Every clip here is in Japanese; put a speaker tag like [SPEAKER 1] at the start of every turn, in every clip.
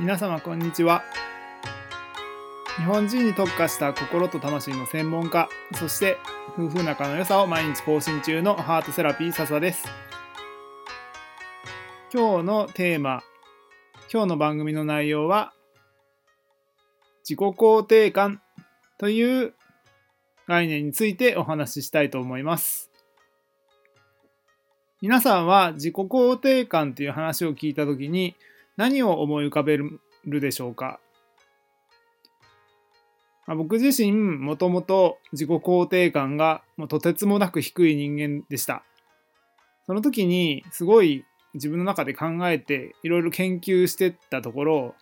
[SPEAKER 1] 皆様こんにちは。日本人に特化した心と魂の専門家そして夫婦仲の良さを毎日更新中のハートセラピー笹です。今日のテーマ今日の番組の内容は自己肯定感という概念についてお話ししたいと思います。皆さんは自己肯定感という話を聞いたときに何を思い浮かべるでしょうか、まあ、僕自身もともと自己肯定感がもうとてつもなく低い人間でした。その時にすごい自分の中で考えていろいろ研究してったところ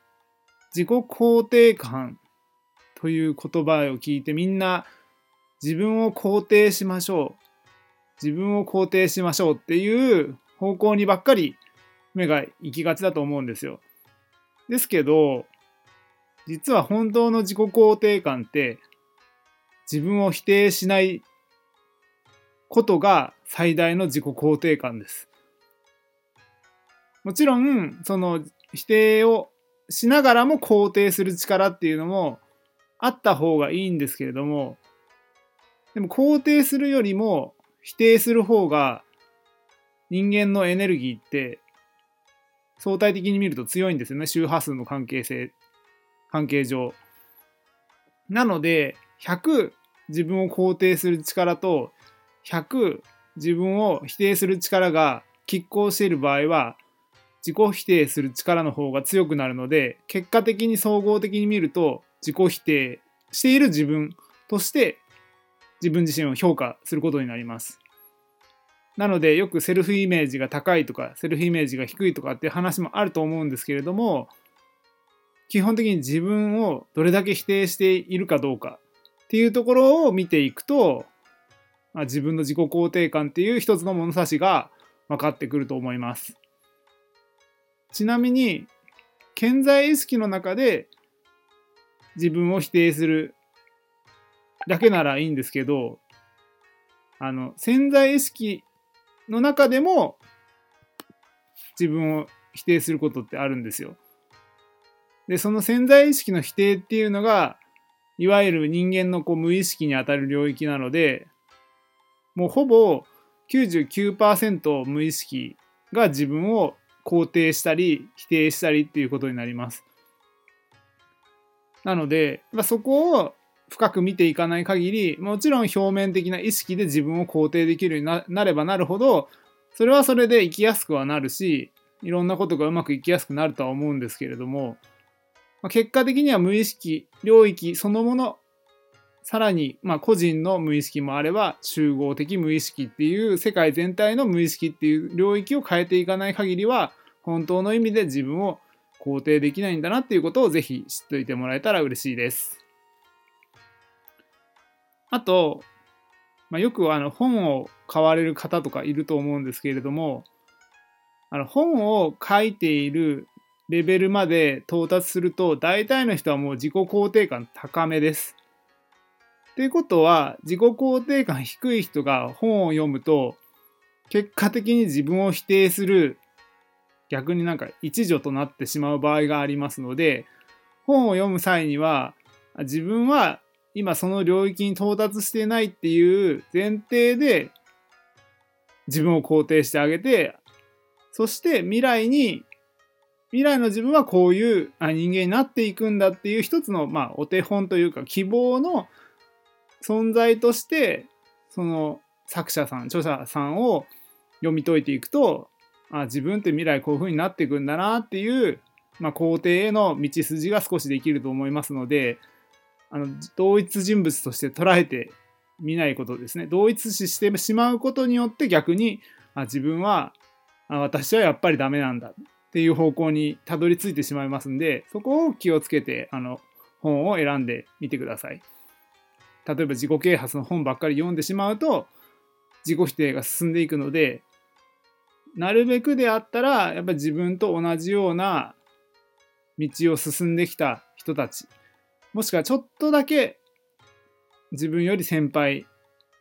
[SPEAKER 1] 自己肯定感という言葉を聞いてみんな自分を肯定しましょう。自分を肯定しましょうっていう方向にばっかり目が行きがちだと思うんですよ。ですけど、実は本当の自己肯定感って自分を否定しないことが最大の自己肯定感です。もちろん、その否定をしながらも肯定する力っていうのもあった方がいいんですけれども、でも肯定するよりも否定する方が人間のエネルギーって相対的に見ると強いんですよね。周波数の関係性関係上。なので100自分を肯定する力と100自分を否定する力が拮抗している場合は自己否定する力の方が強くなるので結果的に総合的に見ると自己否定している自分として自分自身を評価することになります。なのでよくセルフイメージが高いとかセルフイメージが低いとかっていう話もあると思うんですけれども基本的に自分をどれだけ否定しているかどうかっていうところを見ていくと、まあ、自分の自己肯定感っていう一つの物差しが分かってくると思います。ちなみに潜在意識の中で自分を否定するだけならいいんですけどあの潜在意識の中でも自分を否定することってあるんですよ。でその潜在意識の否定っていうのがいわゆる人間のこう無意識にあたる領域なのでもうほぼ99%無意識が自分を肯定したり否定したりっていうことになります。なのでまそこを深く見ていかない限りもちろん表面的な意識で自分を肯定できるようになればなるほどそれはそれで生きやすくはなるしいろんなことがうまくいきやすくなるとは思うんですけれども、まあ、結果的には無意識領域そのものさらに、まあ、個人の無意識もあれば集合的無意識っていう世界全体の無意識っていう領域を変えていかない限りは本当の意味で自分を肯定できないんだなっていうことをぜひ知っておいてもらえたら嬉しいです。あと、まあ、よくあの本を買われる方とかいると思うんですけれども、あの本を書いているレベルまで到達すると、大体の人はもう自己肯定感高めです。ということは、自己肯定感低い人が本を読むと、結果的に自分を否定する、逆になんか一助となってしまう場合がありますので、本を読む際には、自分は今その領域に到達してないっていう前提で自分を肯定してあげてそして未来に未来の自分はこういう人間になっていくんだっていう一つの、まあ、お手本というか希望の存在としてその作者さん著者さんを読み解いていくとあ自分って未来こういう風になっていくんだなっていう、まあ、肯定への道筋が少しできると思いますのであの同一人物として捉えてみないことですね。同一視してしまうことによって逆にあ自分はあ私はやっぱりダメなんだっていう方向にたどり着いてしまいますんでそこを気をつけてあの本を選んでみてください。例えば自己啓発の本ばっかり読んでしまうと自己否定が進んでいくのでなるべくであったらやっぱり自分と同じような道を進んできた人たちもしくはちょっとだけ自分より先輩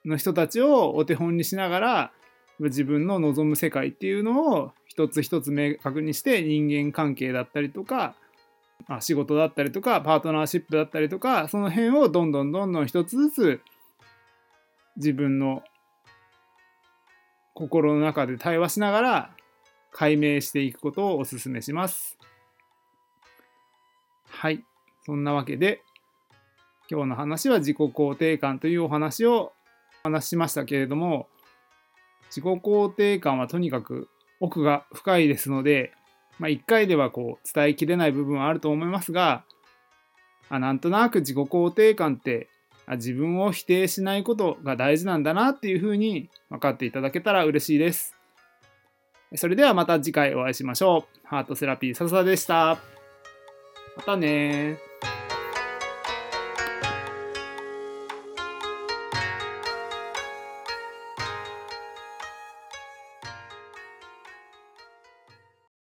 [SPEAKER 1] の人たちをお手本にしながら自分の望む世界っていうのを一つ一つ明確にして人間関係だったりとか、仕事だったりとかパートナーシップだったりとかその辺をどんどんどんどん一つずつ自分の心の中で対話しながら解明していくことをお勧めします。はい。そんなわけで今日の話は自己肯定感というお話を話しましたけれども自己肯定感はとにかく奥が深いですのでまあ、1回ではこう伝えきれない部分はあると思いますがあなんとなく自己肯定感ってあ自分を否定しないことが大事なんだなっていうふうに分かっていただけたら嬉しいです。それではまた次回お会いしましょう。ハートセラピー笹でした。またね